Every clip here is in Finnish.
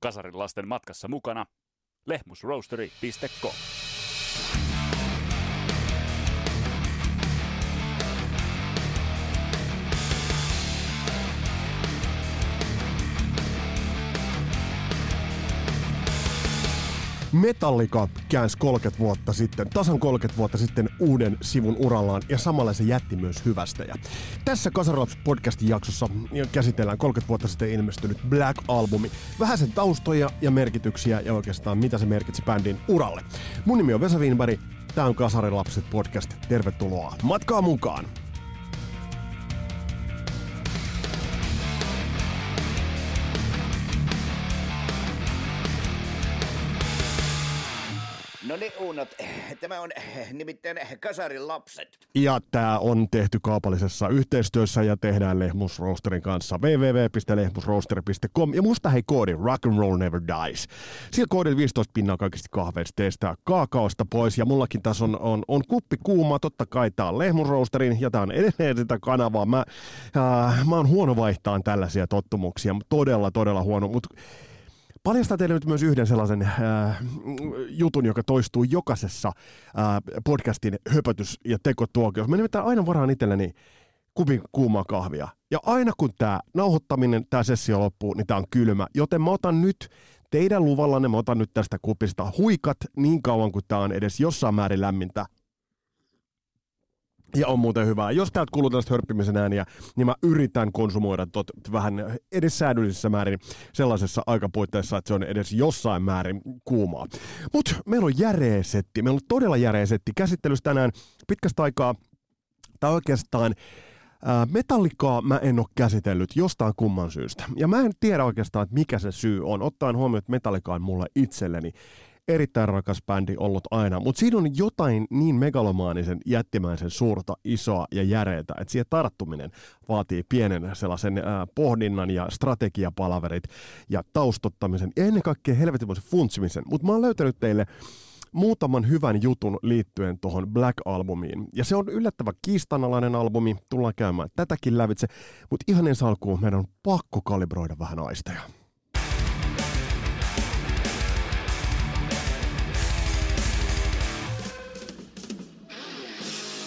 Kasarin lasten matkassa mukana lehmusroastery.com. Metallica käänsi 30 vuotta sitten, tasan 30 vuotta sitten uuden sivun urallaan ja samalla se jätti myös hyvästä. Ja tässä Kasarlaps podcastin jaksossa käsitellään 30 vuotta sitten ilmestynyt Black Albumi. Vähän sen taustoja ja merkityksiä ja oikeastaan mitä se merkitsi bändin uralle. Mun nimi on Vesa Wienberg, tää on Kasarilapset podcast. Tervetuloa matkaa mukaan! Uunot, tämä on nimittäin Kasarin lapset. Ja tämä on tehty kaupallisessa yhteistyössä ja tehdään Lehmus Roasterin kanssa. www.lehmusroaster.com ja musta hei koodi Rock and Roll Never Dies. Sillä koodilla 15 pinnaa kaikista kahveista teistä kaakaosta pois. Ja mullakin tässä on, on, on kuppi kuuma, totta kai tää on Lehmus Roasterin ja tää on edelleen sitä kanavaa. Mä, äh, mä oon huono vaihtaan tällaisia tottumuksia, todella todella huono, mutta Paljastan teille nyt myös yhden sellaisen äh, jutun, joka toistuu jokaisessa äh, podcastin höpötys- ja tekotuokiossa. Mä nimittäin aina varaan itselleni kupin kuumaa kahvia. Ja aina kun tämä nauhoittaminen, tämä sessio loppuu, niin tämä on kylmä. Joten mä otan nyt teidän luvallanne, mä otan nyt tästä kupista huikat niin kauan kuin tämä on edes jossain määrin lämmintä. Ja on muuten hyvää. Jos täältä kuuluu tällaista hörppimisen ääniä, niin mä yritän konsumoida tot vähän edes säädöllisissä määrin sellaisessa aikapuitteissa, että se on edes jossain määrin kuumaa. Mutta meillä on järeä setti. Meillä on todella järeä setti käsittelyssä tänään pitkästä aikaa. Tai oikeastaan Metallikaa mä en ole käsitellyt jostain kumman syystä. Ja mä en tiedä oikeastaan, että mikä se syy on, ottaen huomioon, että Metallica on mulle itselleni erittäin rakas bändi ollut aina, mutta siinä on jotain niin megalomaanisen, jättimäisen suurta, isoa ja järeitä, että siihen tarttuminen vaatii pienen sellaisen ää, pohdinnan ja strategiapalaverit ja taustottamisen ja ennen kaikkea helvetimoisen funtsimisen. Mutta mä oon löytänyt teille muutaman hyvän jutun liittyen tuohon Black-albumiin. Ja se on yllättävän kiistanalainen albumi, tullaan käymään tätäkin lävitse, mutta ihan ensi alkuun meidän on pakko kalibroida vähän aisteja.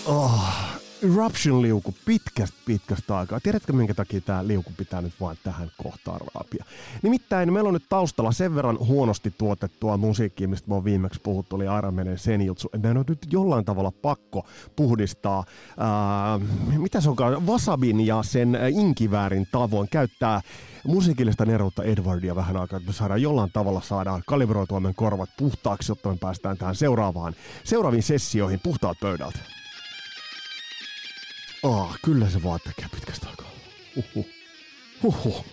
Oh, Eruption-liuku pitkästä pitkästä aikaa. Tiedätkö, minkä takia tämä liuku pitää nyt vain tähän kohtaan raapia? Nimittäin meillä on nyt taustalla sen verran huonosti tuotettua musiikkia, mistä me on viimeksi puhuttu, oli Maiden senjutsu. Meidän on nyt jollain tavalla pakko puhdistaa, ää, mitä se onkaan, wasabin ja sen inkiväärin tavoin käyttää musiikillista neroutta Edwardia vähän aikaa, että me saadaan jollain tavalla saadaan kalibroitua meidän korvat puhtaaksi, jotta me päästään tähän seuraavaan, seuraaviin sessioihin puhtaat pöydältä. Oh, kyllä se vaan tekee pitkästä aikaa. Huhhuh. Huhhuh.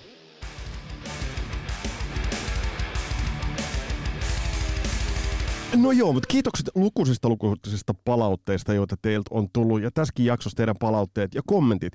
No joo, mutta kiitokset lukuisista lukuisista palautteista, joita teiltä on tullut. Ja tässäkin jaksossa teidän palautteet ja kommentit,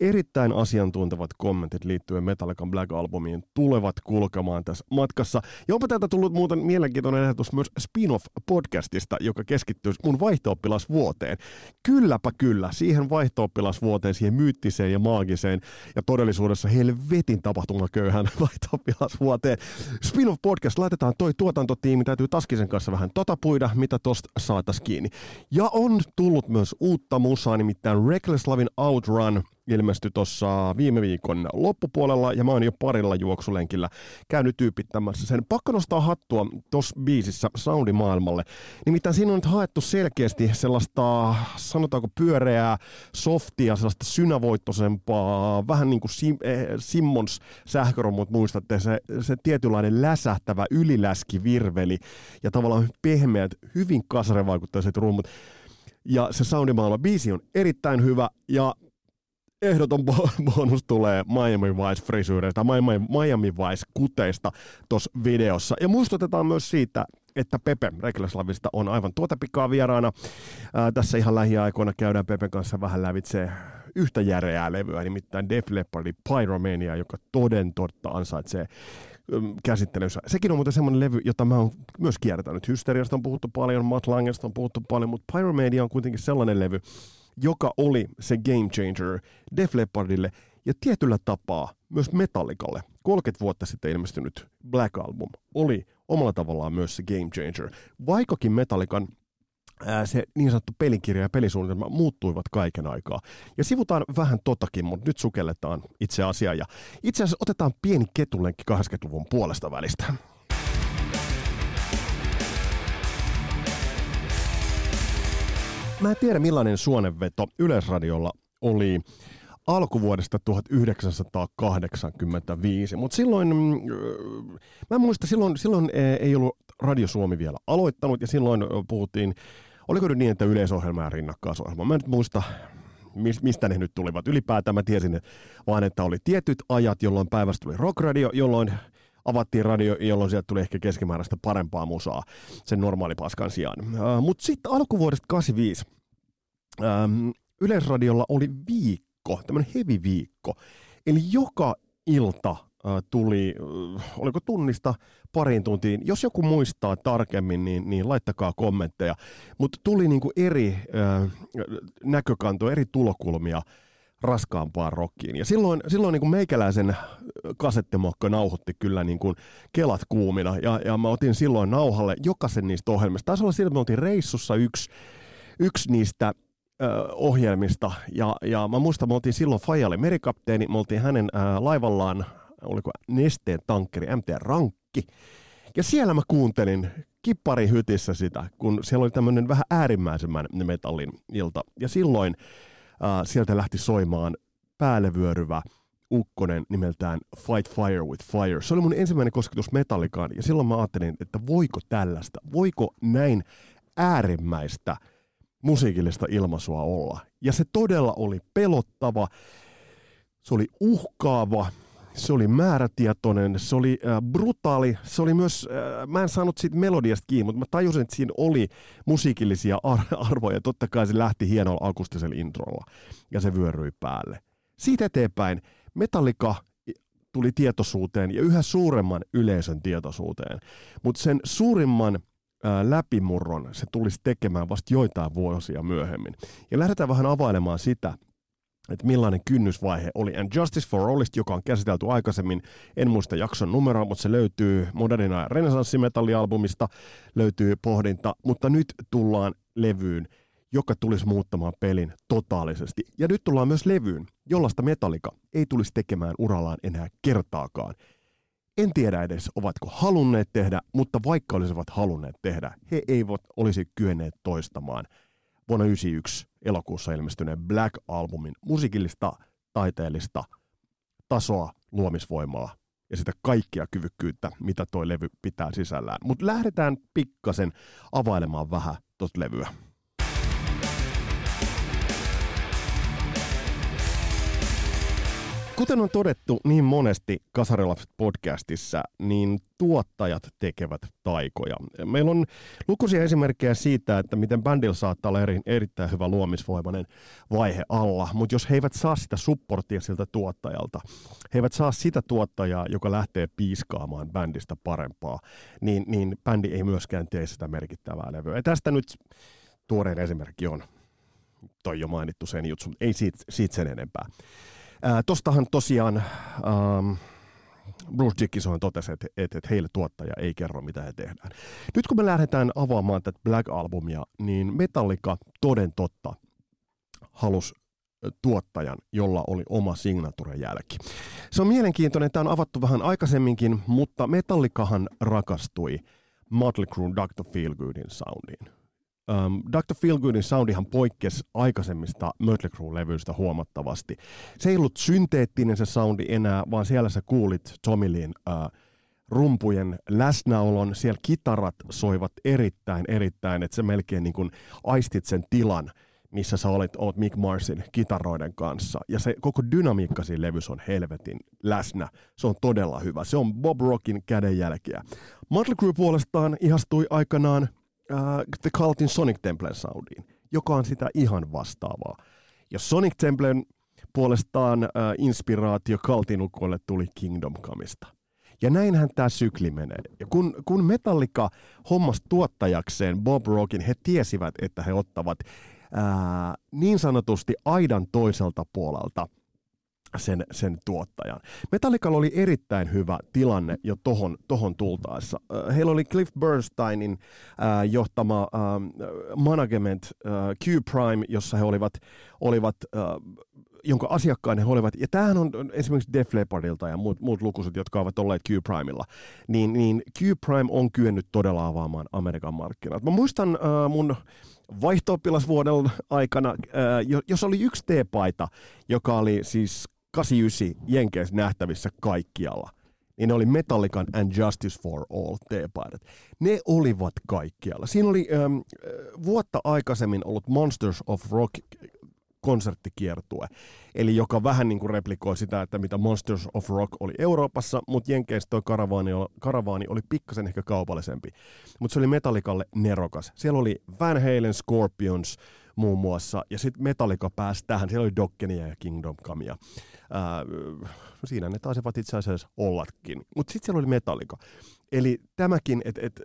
erittäin asiantuntevat kommentit liittyen Metallican Black Albumiin tulevat kulkemaan tässä matkassa. Ja onpa täältä tullut muuten mielenkiintoinen ehdotus myös spin-off-podcastista, joka keskittyy mun vaihto-oppilasvuoteen. Kylläpä kyllä, siihen vaihto-oppilasvuoteen, siihen myyttiseen ja maagiseen ja todellisuudessa helvetin tapahtumaköyhän vaihto-oppilasvuoteen. Spin-off-podcast, laitetaan toi tuotantotiimi, täytyy Taskisen kanssa vähän tota puida, mitä tosta saatas kiinni. Ja on tullut myös uutta musaa, nimittäin Reckless Lavin Outrun ilmestyi tuossa viime viikon loppupuolella ja mä oon jo parilla juoksulenkillä käynyt tyypittämässä sen. Pakko nostaa hattua tuossa biisissä soundimaailmalle. Nimittäin siinä on nyt haettu selkeästi sellaista, sanotaanko pyöreää, softia, sellaista synävoittosempaa, vähän niin kuin Sim- eh, Simmons sähköromut muistatte, se, se tietynlainen läsähtävä yliläski virveli ja tavallaan pehmeät, hyvin kasarevaikutteiset rummut. Ja se soundimaailma biisi on erittäin hyvä ja ehdoton bonus tulee Miami Vice frisyyreistä, Miami, Miami Vice kuteista tuossa videossa. Ja muistutetaan myös siitä, että Pepe Reklaslavista on aivan tuota pikaa vieraana. Ää, tässä ihan lähiaikoina käydään Pepen kanssa vähän lävitse yhtä järeää levyä, nimittäin Def Leppardin Pyromania, joka toden totta ansaitsee käsittelyssä. Sekin on muuten semmoinen levy, jota mä oon myös kiertänyt. Hysteriasta on puhuttu paljon, Matt Langesta on puhuttu paljon, mutta Pyromania on kuitenkin sellainen levy, joka oli se game changer Def Leppardille Ja tietyllä tapaa myös Metallikalle 30 vuotta sitten ilmestynyt Black Album oli omalla tavallaan myös se game changer. Vaikkakin Metallikan ää, se niin sanottu pelikirja ja pelisuunnitelma muuttuivat kaiken aikaa. Ja sivutaan vähän totakin, mutta nyt sukelletaan itse asiaan. Ja itse asiassa otetaan pieni ketulenkki 80-luvun puolesta välistä. Mä en tiedä millainen suonenveto Yleisradiolla oli alkuvuodesta 1985, mutta silloin, mm, mä muistan, silloin, silloin ei ollut Radio Suomi vielä aloittanut ja silloin puhuttiin, oliko nyt niin, että yleisohjelma ja rinnakkaisohjelma. Mä en nyt muista, mistä ne nyt tulivat. Ylipäätään mä tiesin vaan, että oli tietyt ajat, jolloin päivästä tuli rockradio, jolloin avattiin radio, jolloin sieltä tuli ehkä keskimääräistä parempaa musaa sen normaali paskan sijaan. Uh, Mutta sitten alkuvuodesta 85 um, Yleisradiolla oli viikko, tämmöinen heavy viikko. Eli joka ilta uh, tuli, uh, oliko tunnista pariin tuntiin. Jos joku muistaa tarkemmin, niin, niin laittakaa kommentteja. Mutta tuli niinku eri uh, näkökantoja, eri tulokulmia raskaampaan rockiin. Ja silloin, silloin niin kuin meikäläisen kasettimokko nauhoitti kyllä niin kuin kelat kuumina, ja, ja mä otin silloin nauhalle jokaisen niistä ohjelmista. Taisi olla siitä, että me oltiin reissussa yksi, yksi niistä ohjelmista, ja, ja mä muistan, me oltiin silloin Fajalle merikapteeni, me oltiin hänen ö, laivallaan, oliko nesteen tankkeri, MT Rankki, ja siellä mä kuuntelin kippari hytissä sitä, kun siellä oli tämmöinen vähän äärimmäisemmän metallin ilta, ja silloin sieltä lähti soimaan päälle vyöryvä ukkonen nimeltään Fight Fire with Fire. Se oli mun ensimmäinen kosketus metallikaan ja silloin mä ajattelin, että voiko tällaista, voiko näin äärimmäistä musiikillista ilmaisua olla. Ja se todella oli pelottava, se oli uhkaava, se oli määrätietoinen, se oli äh, brutaali, se oli myös, äh, mä en saanut siitä melodiasta kiinni, mutta mä tajusin, että siinä oli musiikillisia ar- arvoja. Totta kai se lähti hienolla akustisella introlla ja se vyöryi päälle. Siitä eteenpäin Metallica tuli tietoisuuteen ja yhä suuremman yleisön tietoisuuteen, mutta sen suurimman ää, läpimurron se tulisi tekemään vasta joitain vuosia myöhemmin. Ja lähdetään vähän availemaan sitä, että millainen kynnysvaihe oli. And Justice for Allist, joka on käsitelty aikaisemmin, en muista jakson numeroa, mutta se löytyy modernin ajan renesanssimetallialbumista, löytyy pohdinta, mutta nyt tullaan levyyn, joka tulisi muuttamaan pelin totaalisesti. Ja nyt tullaan myös levyyn, jollaista Metallica ei tulisi tekemään urallaan enää kertaakaan. En tiedä edes, ovatko halunneet tehdä, mutta vaikka olisivat halunneet tehdä, he eivät olisi kyenneet toistamaan – vuonna 1991 elokuussa ilmestyneen Black Albumin musiikillista, taiteellista tasoa, luomisvoimaa ja sitä kaikkia kyvykkyyttä, mitä toi levy pitää sisällään. Mutta lähdetään pikkasen availemaan vähän tuota levyä. Kuten on todettu niin monesti Kasarilapset podcastissa, niin tuottajat tekevät taikoja. Meillä on lukuisia esimerkkejä siitä, että miten bändillä saattaa olla eri, erittäin hyvä luomisvoimainen vaihe alla, mutta jos he eivät saa sitä supportia siltä tuottajalta, he eivät saa sitä tuottajaa, joka lähtee piiskaamaan bändistä parempaa, niin, niin bändi ei myöskään tee sitä merkittävää levyä. Ja tästä nyt tuoreen esimerkki on toi jo mainittu sen jutsu, ei siitä, siitä sen enempää. Ää, tostahan tosiaan ähm, Bruce Dickinson totesi, että, että, että heille tuottaja ei kerro, mitä he tehdään. Nyt kun me lähdetään avaamaan tätä Black Albumia, niin Metallica toden totta halusi tuottajan, jolla oli oma signaturejälki. Se on mielenkiintoinen, tämä on avattu vähän aikaisemminkin, mutta Metallicahan rakastui Motley Crue Dr. Feelgoodin soundiin. Um, Dr. Feelgoodin soundihan poikkesi aikaisemmista Mötley Crue-levyistä huomattavasti. Se ei ollut synteettinen se soundi enää, vaan siellä sä kuulit Tomilin uh, rumpujen läsnäolon. Siellä kitarat soivat erittäin, erittäin, että sä melkein niin kuin aistit sen tilan, missä sä olet, oot Mick Marsin kitaroiden kanssa. Ja se koko dynamiikka siinä levyssä on helvetin läsnä. Se on todella hyvä. Se on Bob Rockin kädenjälkeä. Motley Crue puolestaan ihastui aikanaan uh, The Cultin Sonic Templen soundiin, joka on sitä ihan vastaavaa. Ja Sonic Templen puolestaan uh, inspiraatio Cultin ukolle tuli Kingdom Comeista. Ja näinhän tämä sykli menee. Ja kun, kun Metallica hommas tuottajakseen Bob Rockin, he tiesivät, että he ottavat ää, niin sanotusti aidan toiselta puolelta sen, sen tuottajan. Metallicalla oli erittäin hyvä tilanne jo tohon, tohon tultaessa. Heillä oli Cliff Bernsteinin äh, johtama äh, management äh, Q-Prime, jossa he olivat, olivat äh, jonka asiakkaan he olivat, ja tämähän on esimerkiksi Def Leppardilta ja muut, muut lukuiset, jotka ovat olleet Q-Primella, niin, niin Q-Prime on kyennyt todella avaamaan Amerikan markkinat. Mä muistan äh, mun vaihto aikana, äh, jos oli yksi T-paita, joka oli siis 89 Jenkeissä nähtävissä kaikkialla, niin ne oli Metallican and Justice for All T-paidat. Ne olivat kaikkialla. Siinä oli ähm, vuotta aikaisemmin ollut Monsters of Rock konserttikiertue, eli joka vähän niin kuin replikoi sitä, että mitä Monsters of Rock oli Euroopassa, mutta Jenkeissä toi karavaani, karavaani oli pikkasen ehkä kaupallisempi. Mutta se oli Metallikalle nerokas. Siellä oli Van Halen, Scorpions muun muassa, ja sitten Metallica pääsi tähän. Siellä oli Dokkenia ja Kingdom Comea. Ää, siinä ne taisivat itse asiassa ollakin. Mutta sitten siellä oli Metallica. Eli tämäkin, että et,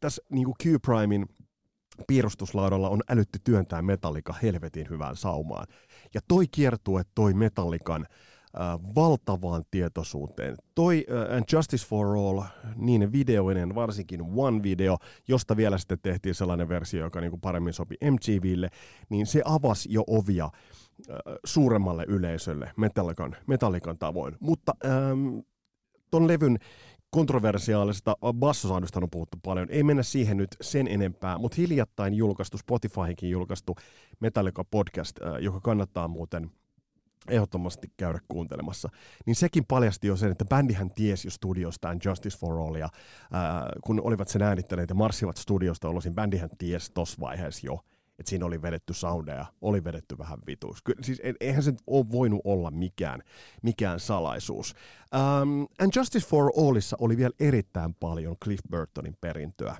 tässä niinku Q-Primein piirustuslaudalla on älytty työntää Metallika helvetin hyvään saumaan. Ja toi kiertue toi Metallikan äh, valtavaan tietoisuuteen. Toi äh, And Justice for All, niin videoinen, varsinkin One Video, josta vielä sitten tehtiin sellainen versio, joka niinku paremmin sopi MTVlle, niin se avasi jo ovia äh, suuremmalle yleisölle Metallikan, Metallikan tavoin. Mutta ähm, ton levyn kontroversiaalisesta bassosoundusta on puhuttu paljon. Ei mennä siihen nyt sen enempää, mutta hiljattain julkaistu, Spotifyhinkin julkaistu Metallica podcast, joka kannattaa muuten ehdottomasti käydä kuuntelemassa, niin sekin paljasti jo sen, että bändihän tiesi jo studiostaan Justice for Allia, ää, äh, kun olivat sen äänittäneet ja marssivat studiosta ulos, niin bändihän tiesi tuossa vaiheessa jo, että siinä oli vedetty soundeja, oli vedetty vähän vituus. Ky- siis eihän se ole voinut olla mikään, mikään salaisuus. Um, And Justice for Allissa oli vielä erittäin paljon Cliff Burtonin perintöä.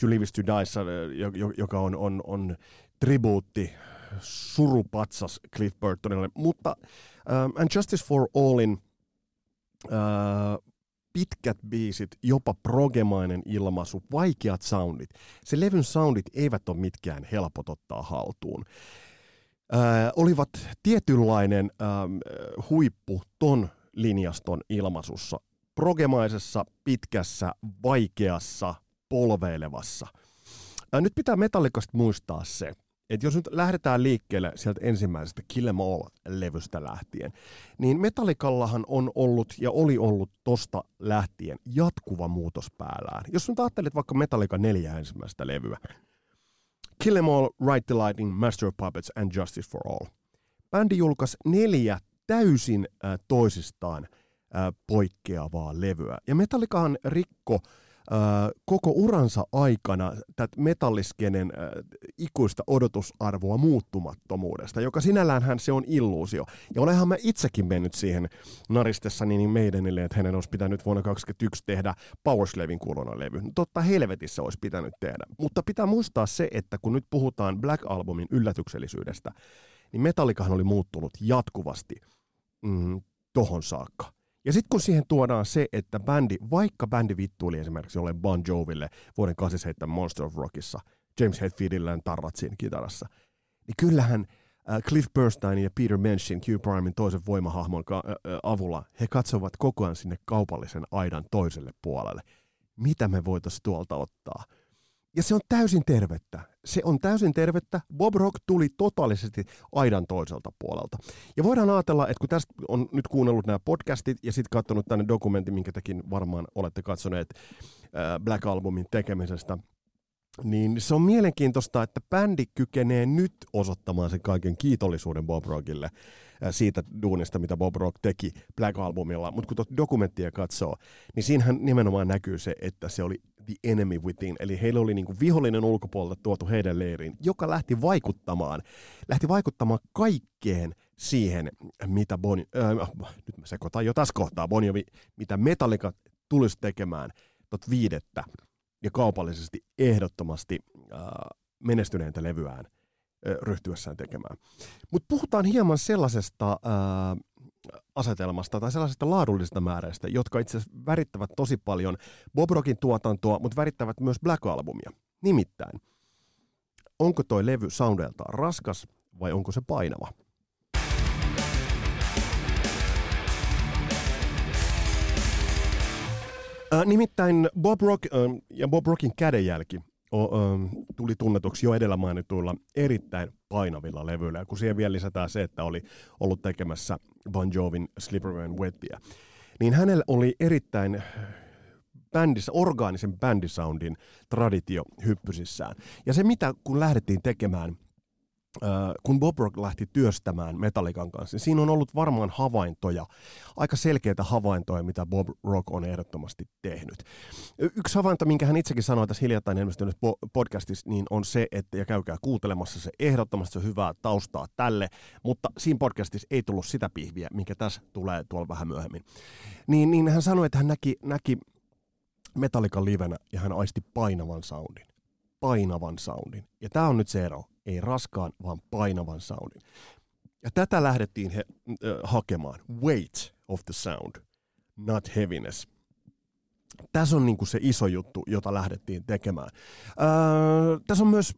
To Live is to Die, joka on, on, on tribuutti, surupatsas Cliff Burtonille. Mutta um, And Justice for Allin uh, pitkät biisit, jopa progemainen ilmaisu, vaikeat soundit. Se levyn soundit eivät ole mitkään helpot ottaa haltuun. Äh, olivat tietynlainen äh, huippu ton linjaston ilmaisussa. Progemaisessa, pitkässä, vaikeassa, polveilevassa. Äh, nyt pitää metallikasta muistaa se, että jos nyt lähdetään liikkeelle sieltä ensimmäisestä Kill Em All-levystä lähtien, niin Metallikallahan on ollut ja oli ollut tosta lähtien jatkuva muutos päällään. Jos nyt ajattelet vaikka Metallica neljä ensimmäistä levyä, Kill Em All, Ride the Lightning, Master of Puppets and Justice for All. Bändi julkaisi neljä täysin äh, toisistaan äh, poikkeavaa levyä. Ja Metallikahan rikko koko uransa aikana tätä metalliskenen äh, ikuista odotusarvoa muuttumattomuudesta, joka sinälläänhän se on illuusio. Ja olenhan mä itsekin mennyt siihen naristessani niin meidänille, että hänen olisi pitänyt vuonna 2021 tehdä Powerslevin kuulona levy. No, totta helvetissä olisi pitänyt tehdä. Mutta pitää muistaa se, että kun nyt puhutaan Black Albumin yllätyksellisyydestä, niin Metallikahan oli muuttunut jatkuvasti mm, tohon saakka. Ja sitten kun siihen tuodaan se, että bändi, vaikka bändi vittuili esimerkiksi jolle Bon Joville vuoden 87 Monster of Rockissa, James Hetfieldillä tarrat siinä kitarassa, niin kyllähän äh, Cliff Bernstein ja Peter Menchin Q Primein toisen voimahahmon äh, äh, avulla he katsovat koko ajan sinne kaupallisen aidan toiselle puolelle. Mitä me voitaisiin tuolta ottaa? Ja se on täysin tervettä. Se on täysin tervettä. Bob Rock tuli totaalisesti aidan toiselta puolelta. Ja voidaan ajatella, että kun tästä on nyt kuunnellut nämä podcastit ja sitten katsonut tänne dokumentin, minkä tekin varmaan olette katsoneet Black Albumin tekemisestä, niin se on mielenkiintoista, että bändi kykenee nyt osoittamaan sen kaiken kiitollisuuden Bob Rockille siitä duunista, mitä Bob Rock teki Black Albumilla. Mutta kun tuota dokumenttia katsoo, niin siinähän nimenomaan näkyy se, että se oli the enemy within, eli heillä oli niinku vihollinen ulkopuolelta tuotu heidän leiriin, joka lähti vaikuttamaan, lähti vaikuttamaan kaikkeen siihen, mitä Bon, äh, nyt mä sekoitan jo tässä kohtaa, Bon Jovi, mitä Metallica tulisi tekemään tot viidettä ja kaupallisesti ehdottomasti äh, menestyneitä levyään äh, ryhtyessään tekemään. Mutta puhutaan hieman sellaisesta äh, asetelmasta tai sellaisista laadullisista määreistä, jotka itse asiassa värittävät tosi paljon Bob Rockin tuotantoa, mutta värittävät myös Black Albumia. Nimittäin, onko toi levy soundeltaan raskas vai onko se painava? Äh, nimittäin Bob Rock ähm, ja Bob Rockin kädenjälki o, äh, tuli tunnetuksi jo edellä mainituilla erittäin painavilla levyillä. Kun siihen vielä lisätään se, että oli ollut tekemässä Bon Jovin Slippery Wettiä, niin hänellä oli erittäin bändissä, orgaanisen bändisoundin traditio hyppysissään. Ja se, mitä kun lähdettiin tekemään kun Bob Rock lähti työstämään Metallican kanssa, niin siinä on ollut varmaan havaintoja, aika selkeitä havaintoja, mitä Bob Rock on ehdottomasti tehnyt. Yksi havainto, minkä hän itsekin sanoi tässä hiljattain ilmestynyt podcastissa, niin on se, että ja käykää kuuntelemassa se ehdottomasti se hyvää taustaa tälle, mutta siinä podcastissa ei tullut sitä pihviä, minkä tässä tulee tuolla vähän myöhemmin. Niin, niin hän sanoi, että hän näki, näki Metallican livenä ja hän aisti painavan soundin. Painavan soundin. Ja tämä on nyt se ero ei raskaan, vaan painavan soundin. Ja tätä lähdettiin he, äh, hakemaan. Weight of the sound, not heaviness. Tässä on niinku se iso juttu, jota lähdettiin tekemään. Äh, tässä on myös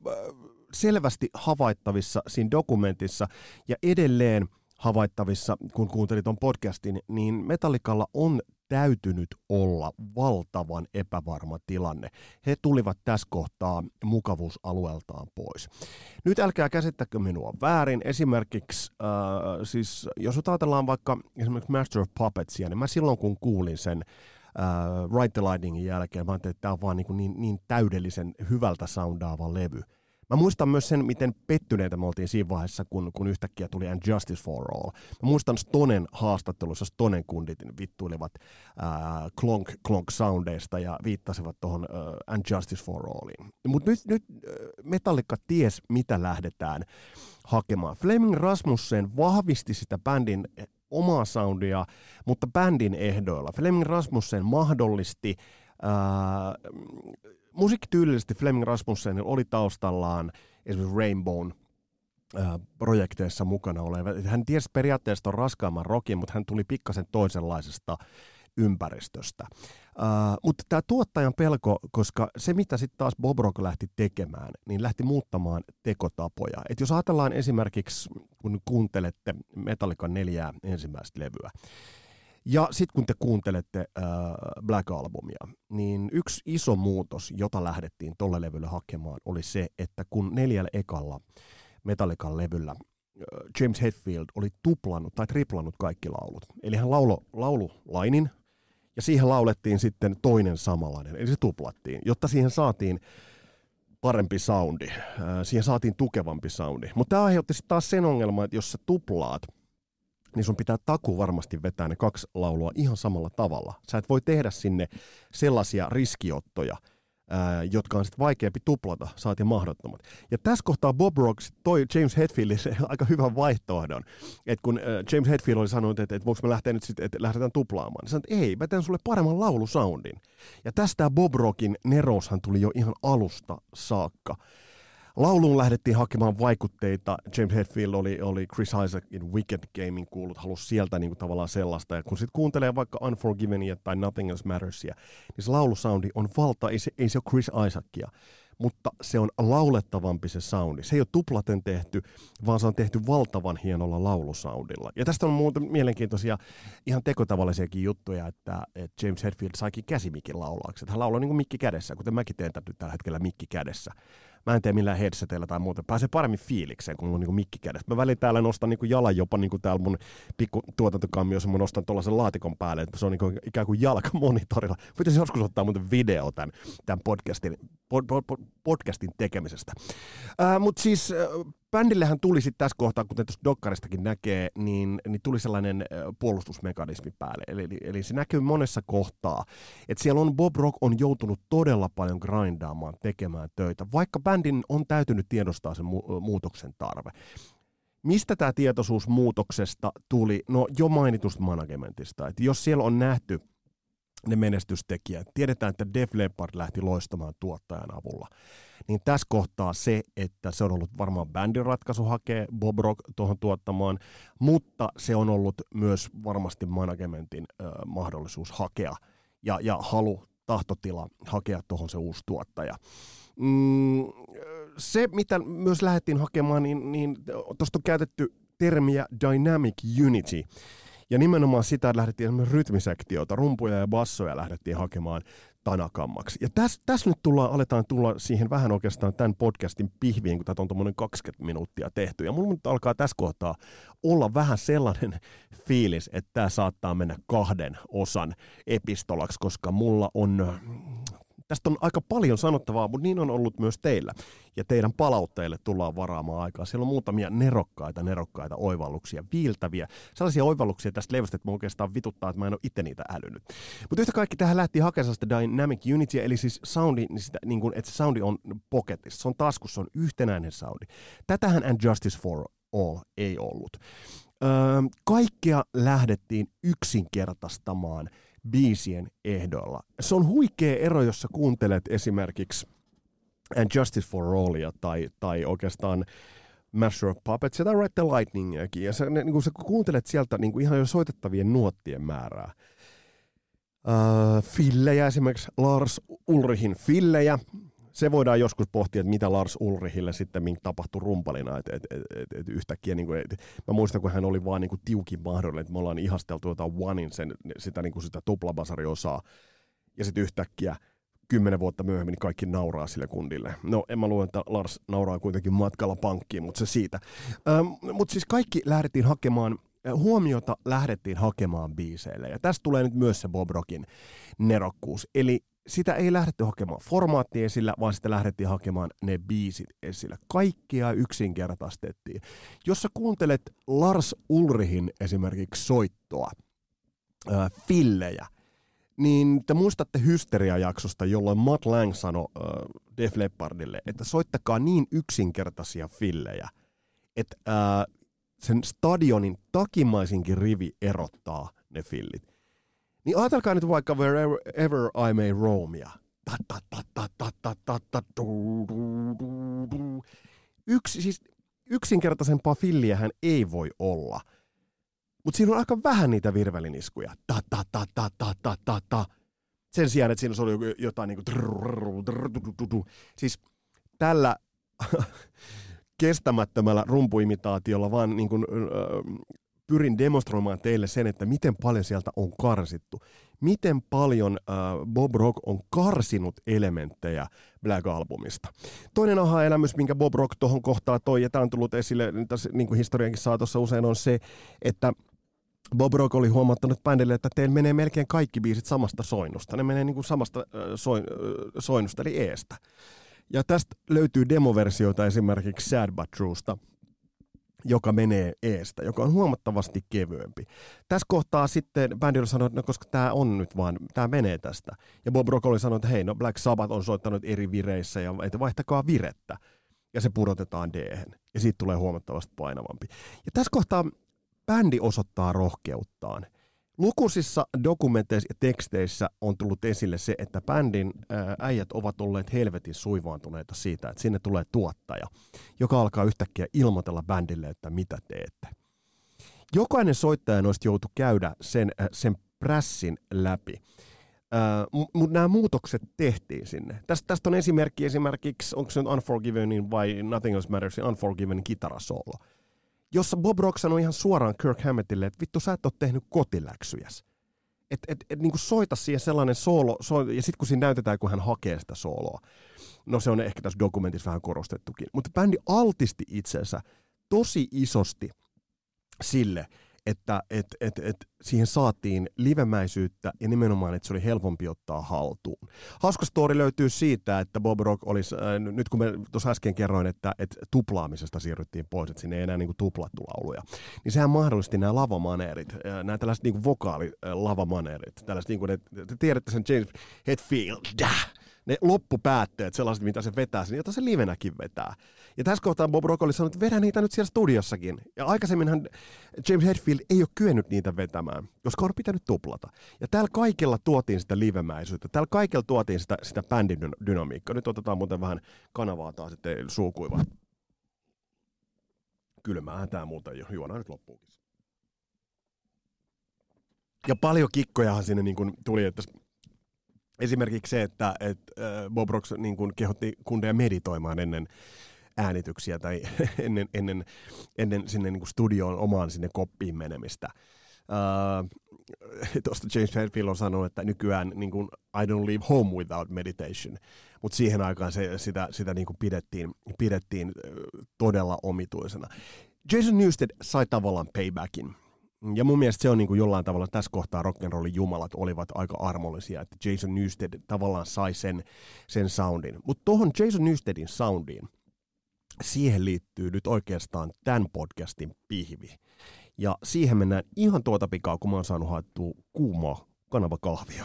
selvästi havaittavissa siinä dokumentissa ja edelleen havaittavissa, kun kuuntelit on podcastin, niin Metallicalla on täytynyt olla valtavan epävarma tilanne. He tulivat tässä kohtaa mukavuusalueeltaan pois. Nyt älkää käsittäkö minua väärin. Esimerkiksi, äh, siis jos ajatellaan vaikka esimerkiksi Master of Puppetsia, niin mä silloin kun kuulin sen äh, Right the Lightningin jälkeen, mä ajattelin, että tämä on vaan niin, niin, niin täydellisen hyvältä soundaava levy. Mä muistan myös sen, miten pettyneitä me oltiin siinä vaiheessa, kun, kun yhtäkkiä tuli And Justice for All. Mä muistan Stonen haastattelussa, Stonen kundit vittuilivat äh, klonk, klonk soundeista ja viittasivat tuohon And Justice for Alliin. Mutta nyt, nyt Metallica ties, mitä lähdetään hakemaan. Fleming Rasmussen vahvisti sitä bändin omaa soundia, mutta bändin ehdoilla. Fleming Rasmussen mahdollisti äh, musiikkityylisesti Fleming Rasmussen oli taustallaan esimerkiksi Rainbown projekteissa mukana oleva. Hän tiesi periaatteessa on raskaamman rokin, mutta hän tuli pikkasen toisenlaisesta ympäristöstä. Uh, mutta tämä tuottajan pelko, koska se mitä sitten taas Bob Rock lähti tekemään, niin lähti muuttamaan tekotapoja. Et jos ajatellaan esimerkiksi, kun kuuntelette Metallican neljää ensimmäistä levyä, ja sitten kun te kuuntelette äh, Black Albumia, niin yksi iso muutos, jota lähdettiin tolle levylle hakemaan, oli se, että kun neljällä ekalla Metallican levyllä äh, James Hetfield oli tuplannut tai triplannut kaikki laulut. Eli hän laulo laululainin ja siihen laulettiin sitten toinen samanlainen, eli se tuplattiin, jotta siihen saatiin parempi soundi, äh, siihen saatiin tukevampi soundi. Mutta tämä aiheutti sitten taas sen ongelman, että jos sä tuplaat – niin sun pitää taku varmasti vetää ne kaksi laulua ihan samalla tavalla. Sä et voi tehdä sinne sellaisia riskiottoja, ää, jotka on sitten vaikeampi tuplata, saati mahdottomat. Ja tässä kohtaa Bob Rocks toi James Hetfieldille aika hyvän vaihtoehdon. Että kun ää, James Hetfield oli sanonut, että, että voiko me lähteä nyt sitten, että lähdetään tuplaamaan, niin sanoin, että ei, mä teen sulle paremman laulusoundin. Ja tästä Bob Rockin neroushan tuli jo ihan alusta saakka. Lauluun lähdettiin hakemaan vaikutteita. James Hetfield oli, oli Chris in Wicked Gaming kuullut, halusi sieltä niin kuin tavallaan sellaista. Ja kun sitten kuuntelee vaikka Unforgivenia tai Nothing Else Mattersia, niin se laulusoundi on valta, ei se, ei se ole Chris Isaacia, mutta se on laulettavampi se soundi. Se ei ole tuplaten tehty, vaan se on tehty valtavan hienolla laulusoundilla. Ja tästä on muuten mielenkiintoisia ihan tekotavallisiakin juttuja, että, että James Hetfield saikin käsimikin laulaaksi. Hän laulaa niin kuin mikki kädessä, kuten mäkin teen tällä hetkellä mikki kädessä mä en tee millään headseteillä tai muuta. Pääsee paremmin fiilikseen, kun mulla on niin mikki kädessä. Mä välillä täällä nostan niin jalan jopa niin kuin täällä mun pikku tuotantokammiossa, mä nostan tuollaisen laatikon päälle, että se on niin kuin, ikään kuin jalka monitorilla. Voitaisiin joskus ottaa muuten video tämän, tämän podcastin, pod, pod, pod, podcastin tekemisestä. Mutta siis bändillehän tuli sitten tässä kohtaa, kuten tuossa Dokkaristakin näkee, niin, niin tuli sellainen puolustusmekanismi päälle. Eli, eli, se näkyy monessa kohtaa, että siellä on Bob Rock on joutunut todella paljon grindaamaan, tekemään töitä, vaikka bändin on täytynyt tiedostaa sen mu- muutoksen tarve. Mistä tämä tietoisuus muutoksesta tuli? No jo mainitusta managementista. Että jos siellä on nähty ne menestystekijät, tiedetään, että Def Leppard lähti loistamaan tuottajan avulla niin tässä kohtaa se, että se on ollut varmaan bändin ratkaisu hakea Bob Rock tuohon tuottamaan, mutta se on ollut myös varmasti managementin ö, mahdollisuus hakea ja, ja halu, tahtotila hakea tuohon se uusi tuottaja. Mm, se, mitä myös lähdettiin hakemaan, niin, niin tuosta on käytetty termiä Dynamic Unity. Ja nimenomaan sitä että lähdettiin rytmisektiota, rumpuja ja bassoja lähdettiin hakemaan tanakammaksi. Ja tässä täs nyt tullaan, aletaan tulla siihen vähän oikeastaan tämän podcastin pihviin, kun tätä on tuommoinen 20 minuuttia tehty. Ja mulla nyt alkaa tässä kohtaa olla vähän sellainen fiilis, että tämä saattaa mennä kahden osan epistolaksi, koska mulla on Tästä on aika paljon sanottavaa, mutta niin on ollut myös teillä. Ja teidän palautteille tullaan varaamaan aikaa. Siellä on muutamia nerokkaita, nerokkaita oivalluksia, viiltäviä. Sellaisia oivalluksia tästä levystä, että mä oikeastaan vituttaa, että mä en ole itse niitä älynyt. Mutta yhtä kaikki tähän lähti hakemaan sitä Dynamic Unity, eli siis soundi, niin sitä, niin kuin, että soundi on pocketissa, se on taskussa, on yhtenäinen soundi. Tätähän And Justice for All ei ollut. Öö, kaikkea lähdettiin yksinkertaistamaan – biisien ehdoilla. Se on huikea ero, jos sä kuuntelet esimerkiksi And Justice for Allia tai, tai oikeastaan Master of Puppets tai Ride the Lightningiakin. Ja sä, niin kun sä kuuntelet sieltä niin kuin ihan jo soitettavien nuottien määrää. Uh, fillejä esimerkiksi, Lars Ulrihin fillejä, se voidaan joskus pohtia, että mitä Lars Ulrihille sitten tapahtui rumpalina. Et, et, et, et, yhtäkkiä, niin kuin, et, mä muistan, kun hän oli vaan niin kuin tiukin mahdollinen, että me ollaan ihasteltu jotain Onein sen, sitä, niin kuin sitä tuplabasariosaa. Ja sitten yhtäkkiä kymmenen vuotta myöhemmin kaikki nauraa sille kundille. No, en mä luule, että Lars nauraa kuitenkin matkalla pankkiin, mutta se siitä. Ähm, mutta siis kaikki lähdettiin hakemaan huomiota lähdettiin hakemaan biiseille. Ja tästä tulee nyt myös se Bob Rockin nerokkuus. Eli sitä ei lähdetty hakemaan formaatti esillä, vaan sitä lähdettiin hakemaan ne biisit esillä. Kaikkea yksinkertaistettiin. Jos sä kuuntelet Lars Ulrihin esimerkiksi soittoa, äh, fillejä, niin te muistatte Hysteria-jaksosta, jolloin Matt Lang sanoi äh, Def Leppardille, että soittakaa niin yksinkertaisia fillejä, että äh, sen stadionin takimaisinkin rivi erottaa ne fillit. Niin ajatelkaa nyt vaikka Wherever I May Roamia. Yksi, siis yksinkertaisempaa filliähän ei voi olla. Mutta siinä on aika vähän niitä virveliniskuja. Ta, ta, ta, ta, ta, ta, ta, ta. Sen sijaan, että siinä oli jotain niin kuin... Siis tällä kestämättömällä rumpuimitaatiolla vaan niin kuin, pyrin demonstroimaan teille sen, että miten paljon sieltä on karsittu. Miten paljon äh, Bob Rock on karsinut elementtejä Black Albumista. Toinen aha-elämys, minkä Bob Rock tuohon kohtaa toi, ja tämä on tullut esille tässä niin kuin historiankin saatossa usein, on se, että Bob Rock oli huomattanut bändille, että teillä menee melkein kaikki biisit samasta soinnusta. Ne menee niin kuin samasta äh, soin, äh, soinnusta, eli eestä. Ja tästä löytyy demoversioita esimerkiksi Sad But Truesta – joka menee eestä, joka on huomattavasti kevyempi. Tässä kohtaa sitten bändi sanoi, että no, koska tämä on nyt vaan, tämä menee tästä. Ja Bob Rock oli sanonut, että hei, no Black Sabbath on soittanut eri vireissä ja että vaihtakaa virettä. Ja se pudotetaan d Ja siitä tulee huomattavasti painavampi. Ja tässä kohtaa bändi osoittaa rohkeuttaan – Lukuisissa dokumenteissa ja teksteissä on tullut esille se, että bändin äijät ovat olleet helvetin suivaantuneita siitä, että sinne tulee tuottaja, joka alkaa yhtäkkiä ilmoitella bändille, että mitä teette. Jokainen soittaja noista joutui käydä sen, sen prässin läpi. Uh, mutta nämä muutokset tehtiin sinne. Tästä, tästä on esimerkki esimerkiksi, onko se nyt Unforgiven vai Nothing Else Matters, Unforgiven kitarasoolo jossa Bob Rock sanoi ihan suoraan Kirk Hammettille, että vittu sä et ole tehnyt kotiläksyjäs. Että et, et, niin soita siihen sellainen soolo, so, ja sitten kun siinä näytetään, kun hän hakee sitä sooloa, no se on ehkä tässä dokumentissa vähän korostettukin, mutta bändi altisti itsensä tosi isosti sille, että et, et, et siihen saatiin livemäisyyttä ja nimenomaan, että se oli helpompi ottaa haltuun. Hauska story löytyy siitä, että Bob Rock olisi, äh, nyt kun me tuossa äsken kerroin, että, että tuplaamisesta siirryttiin pois, että sinne ei enää niin tuplattu lauluja, niin sehän mahdollisti nämä lavamaneerit, äh, nämä tällaiset niin kuin vokaalilavamaneerit, tällaiset niin kuin, että te tiedätte sen James Hetfield, ne loppupäätteet, sellaiset, mitä se vetää, niin jota se livenäkin vetää. Ja tässä kohtaa Bob Rock oli sanonut, että vedä niitä nyt siellä studiossakin. Ja aikaisemminhan James Hetfield ei ole kyennyt niitä vetämään, koska on pitänyt tuplata. Ja täällä kaikella tuotiin sitä livemäisyyttä, täällä kaikella tuotiin sitä, sitä bändin dynamiikkaa. Nyt otetaan muuten vähän kanavaa taas, ettei suukuiva. Kylmäähän tämä muuten jo, juona nyt loppuukin. Ja paljon kikkojahan sinne niin kuin tuli, että esimerkiksi se, että, että Bob Rock niin kuin kehotti kundeja meditoimaan ennen äänityksiä tai ennen, ennen, ennen sinne niin kuin studioon omaan sinne koppiin menemistä. tuosta James Hetfield on sanonut, että nykyään niin kuin, I don't leave home without meditation, mutta siihen aikaan se, sitä, sitä niin kuin pidettiin, pidettiin todella omituisena. Jason Newsted sai tavallaan paybackin. Ja mun mielestä se on niin kuin jollain tavalla tässä kohtaa rock'n'rollin jumalat olivat aika armollisia, että Jason Newsted tavallaan sai sen, sen soundin. Mutta tuohon Jason Newstedin soundiin, siihen liittyy nyt oikeastaan tämän podcastin pihvi. Ja siihen mennään ihan tuota pikaa, kun mä oon saanut haettua kuumaa kanavakahvia.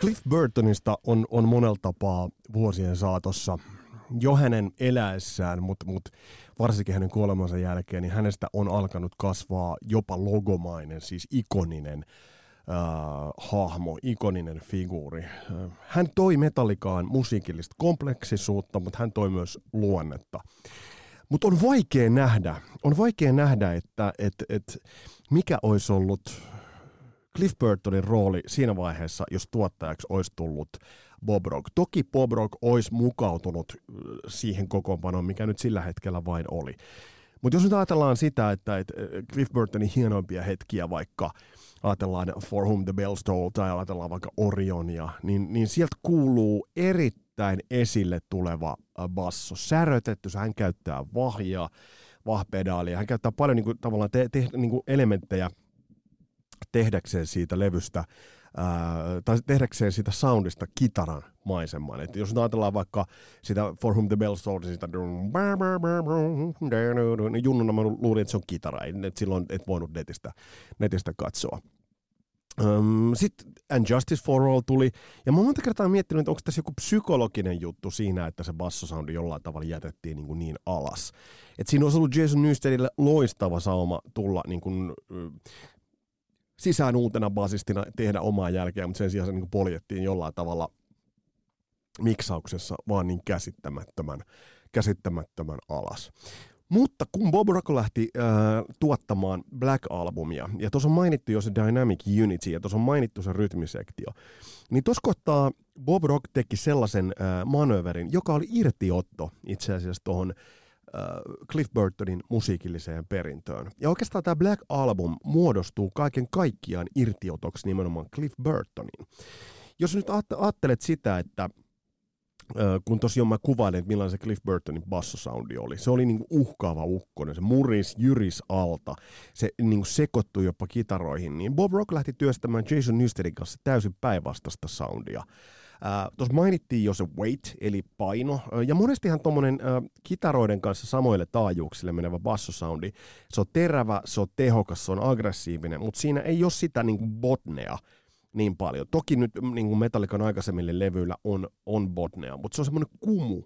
Cliff Burtonista on, on monella tapaa vuosien saatossa jo hänen eläessään, mutta mut varsinkin hänen kuolemansa jälkeen, niin hänestä on alkanut kasvaa jopa logomainen, siis ikoninen äh, hahmo, ikoninen figuuri. Äh, hän toi metallikaan musiikillista kompleksisuutta, mutta hän toi myös luonnetta. Mutta on vaikea nähdä, on vaikea nähdä, että et, et mikä olisi ollut Cliff Burtonin rooli siinä vaiheessa, jos tuottajaksi olisi tullut Bob Rock. Toki Bob Rock olisi mukautunut siihen kokoonpanoon, mikä nyt sillä hetkellä vain oli. Mutta jos nyt ajatellaan sitä, että, että Cliff Burtonin hienoimpia hetkiä vaikka ajatellaan For Whom the Bells Toll tai ajatellaan vaikka Orionia, niin, niin sieltä kuuluu erittäin esille tuleva basso. Särötetty, hän käyttää vahjaa, vahpedaalia, hän käyttää paljon niin kuin, tavallaan te, te, niin kuin elementtejä tehdäkseen siitä levystä, tai tehdäkseen siitä soundista kitaran maisemaan. Et jos ajatellaan vaikka sitä For Whom the Bells Toll, sitä niin junnuna mä luulin, että se on kitara, et silloin et voinut netistä, netistä katsoa. Um, Sitten And Justice for All tuli, ja mä monta kertaa miettinyt, että onko tässä joku psykologinen juttu siinä, että se bassosoundi jollain tavalla jätettiin niin, kuin niin alas. Et siinä olisi ollut Jason Newstedille loistava sauma tulla niin kuin, sisään uutena basistina tehdä omaa jälkeä, mutta sen sijaan se niin poljettiin jollain tavalla miksauksessa vaan niin käsittämättömän, käsittämättömän alas. Mutta kun Bob Rock lähti äh, tuottamaan Black Albumia, ja tuossa on mainittu jo se Dynamic Unity, ja tuossa on mainittu se rytmisektio, niin tuossa kohtaa Bob Rock teki sellaisen äh, manöverin, joka oli irtiotto itse asiassa tuohon äh, Cliff Burtonin musiikilliseen perintöön. Ja oikeastaan tämä Black Album muodostuu kaiken kaikkiaan irtiotoksi nimenomaan Cliff Burtonin. Jos nyt ajattelet sitä, että kun tosiaan mä kuvailin, että millainen se Cliff Burtonin bassosoundi oli. Se oli niinku uhkaava ukkonen, se muris, jyris alta, se niinku sekoittui jopa kitaroihin. Niin Bob Rock lähti työstämään Jason Newstedin kanssa täysin päinvastaista soundia. Äh, Tuossa mainittiin jo se weight, eli paino, ja monestihan tuommoinen äh, kitaroiden kanssa samoille taajuuksille menevä bassosoundi, se on terävä, se on tehokas, se on aggressiivinen, mutta siinä ei ole sitä niinku botnea, niin paljon. Toki nyt niin kuin Metallican aikaisemmille levyillä on, on botnea, mutta se on semmoinen kumu,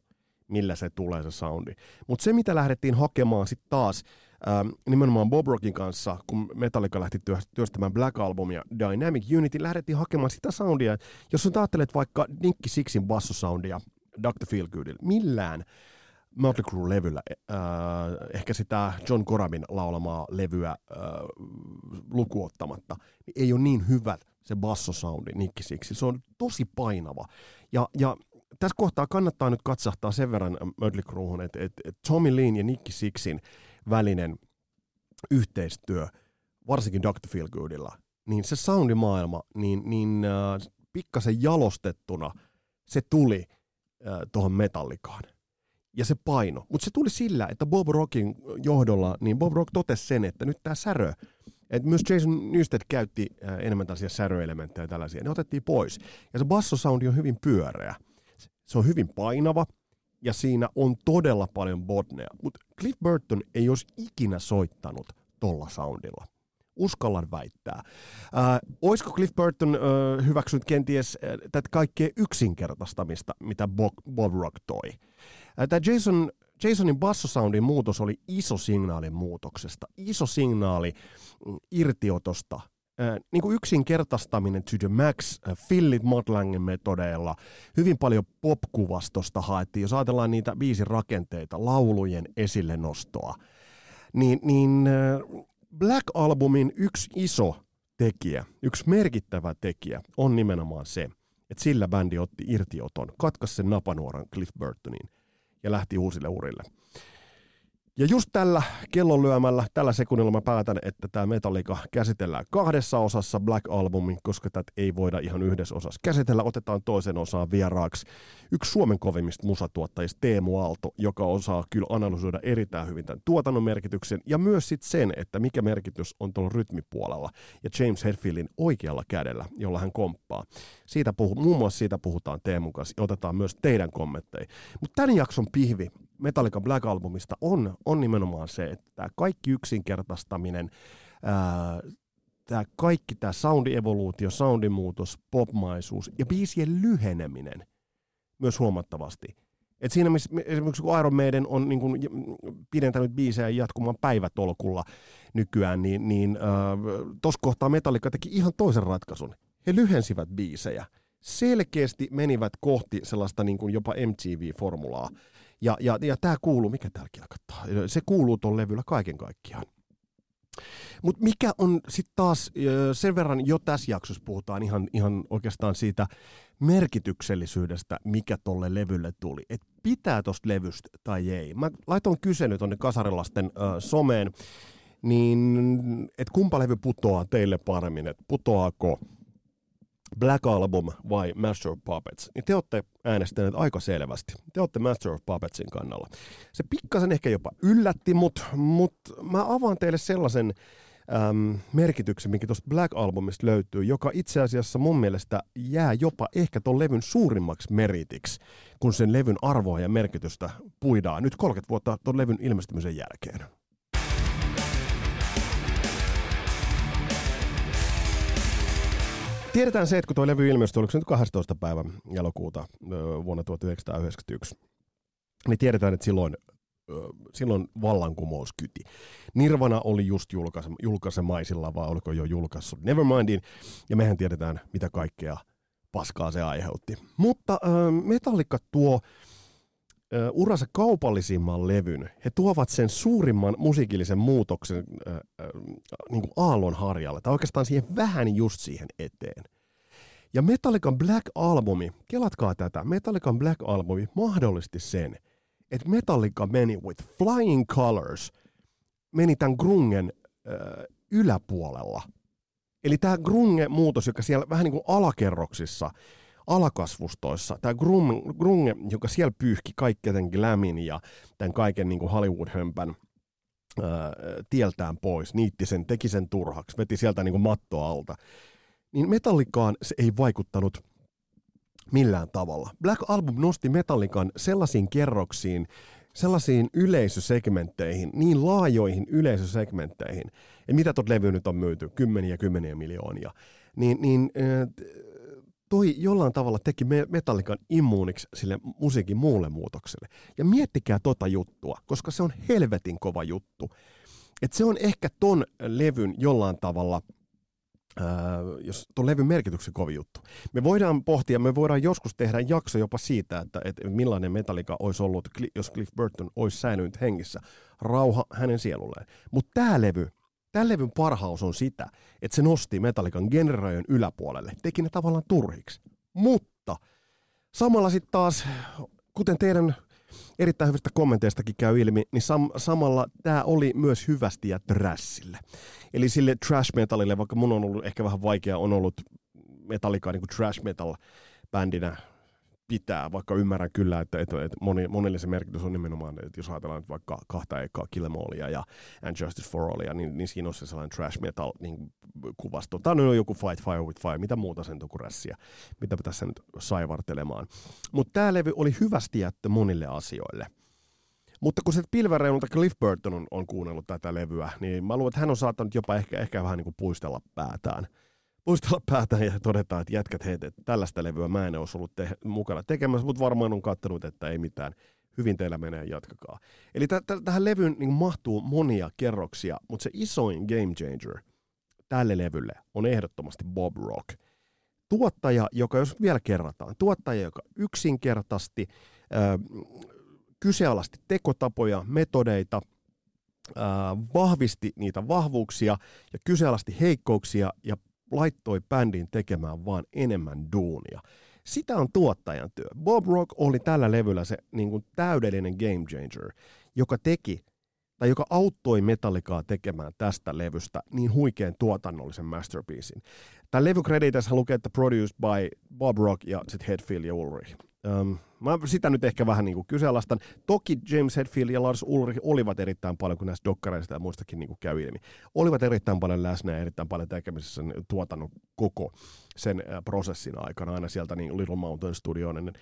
millä se tulee se soundi. Mutta se, mitä lähdettiin hakemaan sitten taas ähm, nimenomaan Bob Rockin kanssa, kun Metallica lähti työstämään Black Albumia Dynamic Unity, lähdettiin hakemaan sitä soundia. Jos sä ajattelet vaikka Nicky Sixin bassosoundia Dr. Feelgoodilla, millään Motley Crue-levyllä, äh, ehkä sitä John Corabin laulamaa levyä äh, lukuottamatta, niin ei ole niin hyvät se bassosoundi nikkisiksi. Se on tosi painava. Ja, ja tässä kohtaa kannattaa nyt katsahtaa sen verran Mötley että, että, että Tommy Leen ja Nicky Sixin välinen yhteistyö, varsinkin Dr. Feelgoodilla, niin se soundimaailma, niin, niin äh, pikkasen jalostettuna se tuli äh, tuohon metallikaan. Ja se paino. Mutta se tuli sillä, että Bob Rockin johdolla, niin Bob Rock totesi sen, että nyt tämä särö et myös Jason Newsted käytti äh, enemmän tällaisia säröelementtejä ja tällaisia. Ne otettiin pois. Ja se bassosoundi on hyvin pyöreä. Se on hyvin painava ja siinä on todella paljon botnea. Mutta Cliff Burton ei olisi ikinä soittanut tolla soundilla. Uskallan väittää. Äh, olisiko Cliff Burton äh, hyväksynyt kenties äh, tätä kaikkea yksinkertaistamista, mitä Bob, Bob Rock toi? Äh, Tämä Jason Jasonin bassosoundin muutos oli iso signaali muutoksesta, iso signaali mm, irtiotosta, äh, niin kuin yksinkertaistaminen to the max, äh, Philip metodeilla, hyvin paljon popkuvastosta haettiin, jos ajatellaan niitä biisin rakenteita, laulujen esille nostoa, niin, niin äh, Black Albumin yksi iso tekijä, yksi merkittävä tekijä on nimenomaan se, että sillä bändi otti irtioton, katkaisi sen napanuoran Cliff Burtonin – ja lähti uusille urille. Ja just tällä kellonlyömällä, tällä sekunnilla mä päätän, että tämä Metallica käsitellään kahdessa osassa Black Albumin, koska tätä ei voida ihan yhdessä osassa käsitellä. Otetaan toisen osaan vieraaksi yksi Suomen kovimmista musatuottajista, Teemu Aalto, joka osaa kyllä analysoida erittäin hyvin tämän tuotannon merkityksen ja myös sit sen, että mikä merkitys on tuolla rytmipuolella ja James Hetfieldin oikealla kädellä, jolla hän komppaa. Siitä puhu, muun muassa siitä puhutaan Teemun kanssa ja otetaan myös teidän kommentteja. Mutta tämän jakson pihvi Metallica Black Albumista on, on nimenomaan se, että kaikki yksinkertaistaminen, tämä kaikki tämä soundievoluutio, soundimuutos, popmaisuus ja biisien lyheneminen myös huomattavasti. Et siinä missä esimerkiksi kun Iron Maiden on niin kuin pidentänyt biisejä jatkumaan päivätolkulla nykyään, niin, niin äh, tuossa kohtaa Metallica teki ihan toisen ratkaisun. He lyhensivät biisejä. Selkeästi menivät kohti sellaista niin kuin jopa MTV-formulaa. Ja, ja, ja tämä kuuluu, mikä täällä kilkattaa, se kuuluu tuon levyllä kaiken kaikkiaan. Mutta mikä on sitten taas, sen verran jo tässä jaksossa puhutaan ihan, ihan oikeastaan siitä merkityksellisyydestä, mikä tolle levylle tuli. Että pitää tosta levystä tai ei. Mä laitoin kysely tuonne kasarilasten äh, someen, niin että kumpa levy putoaa teille paremmin, että putoaako Black Album vai Master of Puppets, niin te olette äänestäneet aika selvästi. Te olette Master of Puppetsin kannalla. Se pikkasen ehkä jopa yllätti, mutta mut mä avaan teille sellaisen äm, merkityksen, mikä tuosta Black Albumista löytyy, joka itse asiassa mun mielestä jää jopa ehkä ton levyn suurimmaksi meritiksi, kun sen levyn arvoa ja merkitystä puidaan nyt 30 vuotta ton levyn ilmestymisen jälkeen. Tiedetään se, että kun tuo levy ilmestyi, oliko se nyt 12. päivä elokuuta vuonna 1991, niin tiedetään, että silloin, silloin vallankumous kyti. Nirvana oli just julkaise, julkaisemaisilla, vai oliko jo julkaissut Nevermindin, ja mehän tiedetään, mitä kaikkea paskaa se aiheutti. Mutta äh, Metallica tuo äh, uransa kaupallisimman levyn. He tuovat sen suurimman musiikillisen muutoksen äh, äh, niin kuin aallon harjalle, tai oikeastaan siihen vähän just siihen eteen. Ja Metallican Black Albumi, kelatkaa tätä, Metallican Black Albumi mahdollisti sen, että Metallica meni with flying colors, meni tämän grungen äh, yläpuolella. Eli tämä grunge-muutos, joka siellä vähän niin kuin alakerroksissa, alakasvustoissa, tämä grunge, joka siellä pyyhki kaikki jotenkin lämin ja tämän kaiken niin Hollywood-hömpän äh, tieltään pois, niitti sen, teki sen turhaksi, veti sieltä niin kuin matto alta. Niin Metallicaan se ei vaikuttanut millään tavalla. Black Album nosti Metallican sellaisiin kerroksiin, sellaisiin yleisösegmentteihin, niin laajoihin yleisösegmentteihin, ja mitä tuot levy nyt on myyty, kymmeniä kymmeniä miljoonia, niin, niin toi jollain tavalla teki Metallican immuuniksi sille musiikin muulle muutokselle. Ja miettikää tota juttua, koska se on helvetin kova juttu. Et se on ehkä ton levyn jollain tavalla – Öö, jos tuon levyn merkityksen kovin juttu. Me voidaan pohtia, me voidaan joskus tehdä jakso jopa siitä, että, että millainen Metallica olisi ollut, jos Cliff Burton olisi säilynyt hengissä. Rauha hänen sielulleen. Mutta tämä levy, tämän levyn parhaus on sitä, että se nosti Metallican generajojen yläpuolelle, teki ne tavallaan turhiksi. Mutta samalla sitten taas, kuten teidän erittäin hyvistä kommenteistakin käy ilmi, niin sam- samalla tämä oli myös hyvästi ja trässille. Eli sille trash metalille, vaikka mun on ollut ehkä vähän vaikea, on ollut Metallica niin kuin trash metal bändinä pitää, vaikka ymmärrän kyllä, että, että, että moni, monille se merkitys on nimenomaan, että jos ajatellaan nyt vaikka kahta ekaa Killemallia ja And Justice for Allia, niin, niin siinä on se sellainen trash metal niin kuvasto. Tämä on joku Fight Fire with Fire, mitä muuta sen rässiä, mitä tässä nyt saivartelemaan. Mutta tämä levy oli hyvästi jättö monille asioille. Mutta kun se pilväreunulta Cliff Burton on, on kuunnellut tätä levyä, niin mä luulen, että hän on saattanut jopa ehkä, ehkä vähän niin kuin puistella päätään puistella päätä ja todeta, että jätkät, hei, että tällaista levyä mä en olisi ollut te- mukana tekemässä, mutta varmaan on kattanut, että ei mitään. Hyvin teillä menee, jatkakaa. Eli t- t- tähän levyyn niin mahtuu monia kerroksia, mutta se isoin game changer tälle levylle on ehdottomasti Bob Rock. Tuottaja, joka jos vielä kerrataan, tuottaja, joka yksinkertaisesti äh, kyseenalaisti tekotapoja, metodeita, vahvisti niitä vahvuuksia ja kyseenalaisti heikkouksia ja laittoi bändin tekemään vaan enemmän duunia. Sitä on tuottajan työ. Bob Rock oli tällä levyllä se niin kuin täydellinen game changer, joka teki tai joka auttoi Metallicaa tekemään tästä levystä niin huikean tuotannollisen masterpiecein. Tämä levy lukee, että produced by Bob Rock ja sitten Hetfield ja Ulrich. Mä sitä nyt ehkä vähän niin kuin kyseenalaistan. Toki James Hetfield ja Lars Ulrich olivat erittäin paljon, kun näistä dokkareista ja muistakin niin kuin käy ilmi, olivat erittäin paljon läsnä ja erittäin paljon tekemisissä sen tuotannon koko sen prosessin aikana, aina sieltä niin Little Mountain Studioon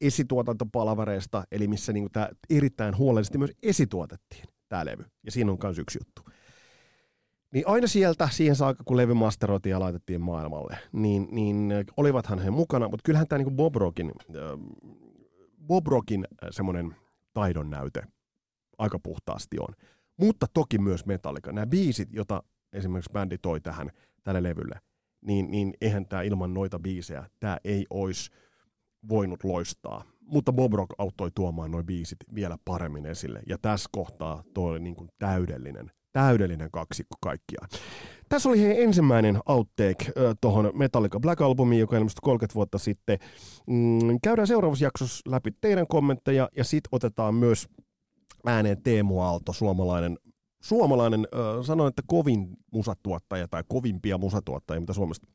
esituotantopalvereista, eli missä niin tämä erittäin huolellisesti myös esituotettiin tämä levy. Ja siinä on myös yksi juttu. Niin aina sieltä, siihen saakka, kun levy masteroitiin ja laitettiin maailmalle, niin, niin olivathan he mukana, mutta kyllähän tämä niin Bob Rockin, äh, Bob Rockin äh, semmoinen taidon näyte aika puhtaasti on. Mutta toki myös Metallica. Nämä biisit, joita esimerkiksi bändi toi tähän tälle levylle, niin, niin eihän tämä ilman noita biisejä, tämä ei olisi voinut loistaa. Mutta Bob Rock auttoi tuomaan noin biisit vielä paremmin esille. Ja tässä kohtaa tuo oli niin kuin täydellinen, täydellinen kaksikko kaikkiaan. Tässä oli heidän ensimmäinen outtake tuohon Metallica Black Albumiin, joka ilmestyi 30 vuotta sitten. Mm, käydään seuraavassa jaksossa läpi teidän kommentteja ja sitten otetaan myös ääneen Teemu Aalto, suomalainen suomalainen, äh, sanoin, että kovin musatuottaja tai kovimpia musatuottajia, mitä Suomesta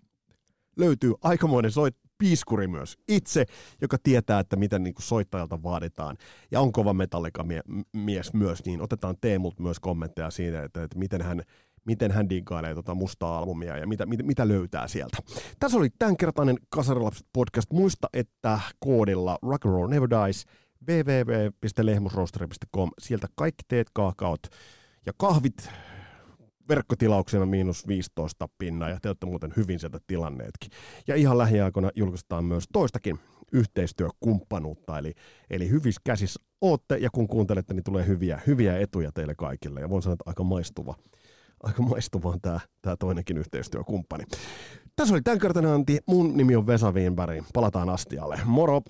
löytyy. Aikamoinen soit, piiskuri myös itse, joka tietää, että miten niin kuin soittajalta vaaditaan. Ja on kova metallica-mies myös, niin otetaan Teemult myös kommentteja siitä, että, että miten hän miten hän diggailee tota mustaa albumia ja mitä, mitä, mitä löytää sieltä. Tässä oli tämänkertainen Kasarilapset podcast. Muista, että koodilla Rock and Roll Never Dies www.lehmusroasteri.com. Sieltä kaikki teet kaakaot ja kahvit verkkotilauksena miinus 15 pinnaa, ja te olette muuten hyvin sieltä tilanneetkin. Ja ihan lähiaikoina julkaistaan myös toistakin yhteistyökumppanuutta, eli, eli hyvissä käsissä ootte, ja kun kuuntelette, niin tulee hyviä, hyviä etuja teille kaikille, ja voin sanoa, että aika maistuva, aika maistuva on tämä, tämä toinenkin yhteistyökumppani. Tässä oli tämän Antti, mun nimi on Vesa Wienberg, palataan astialle, moro!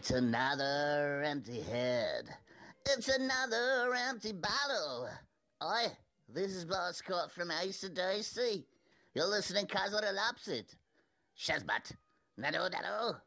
It's another empty head. It's another empty bottle. Oi, this is Bart Scott from ACDC. You're listening Kaiser Lapsit. Shazbat. Nado, nado.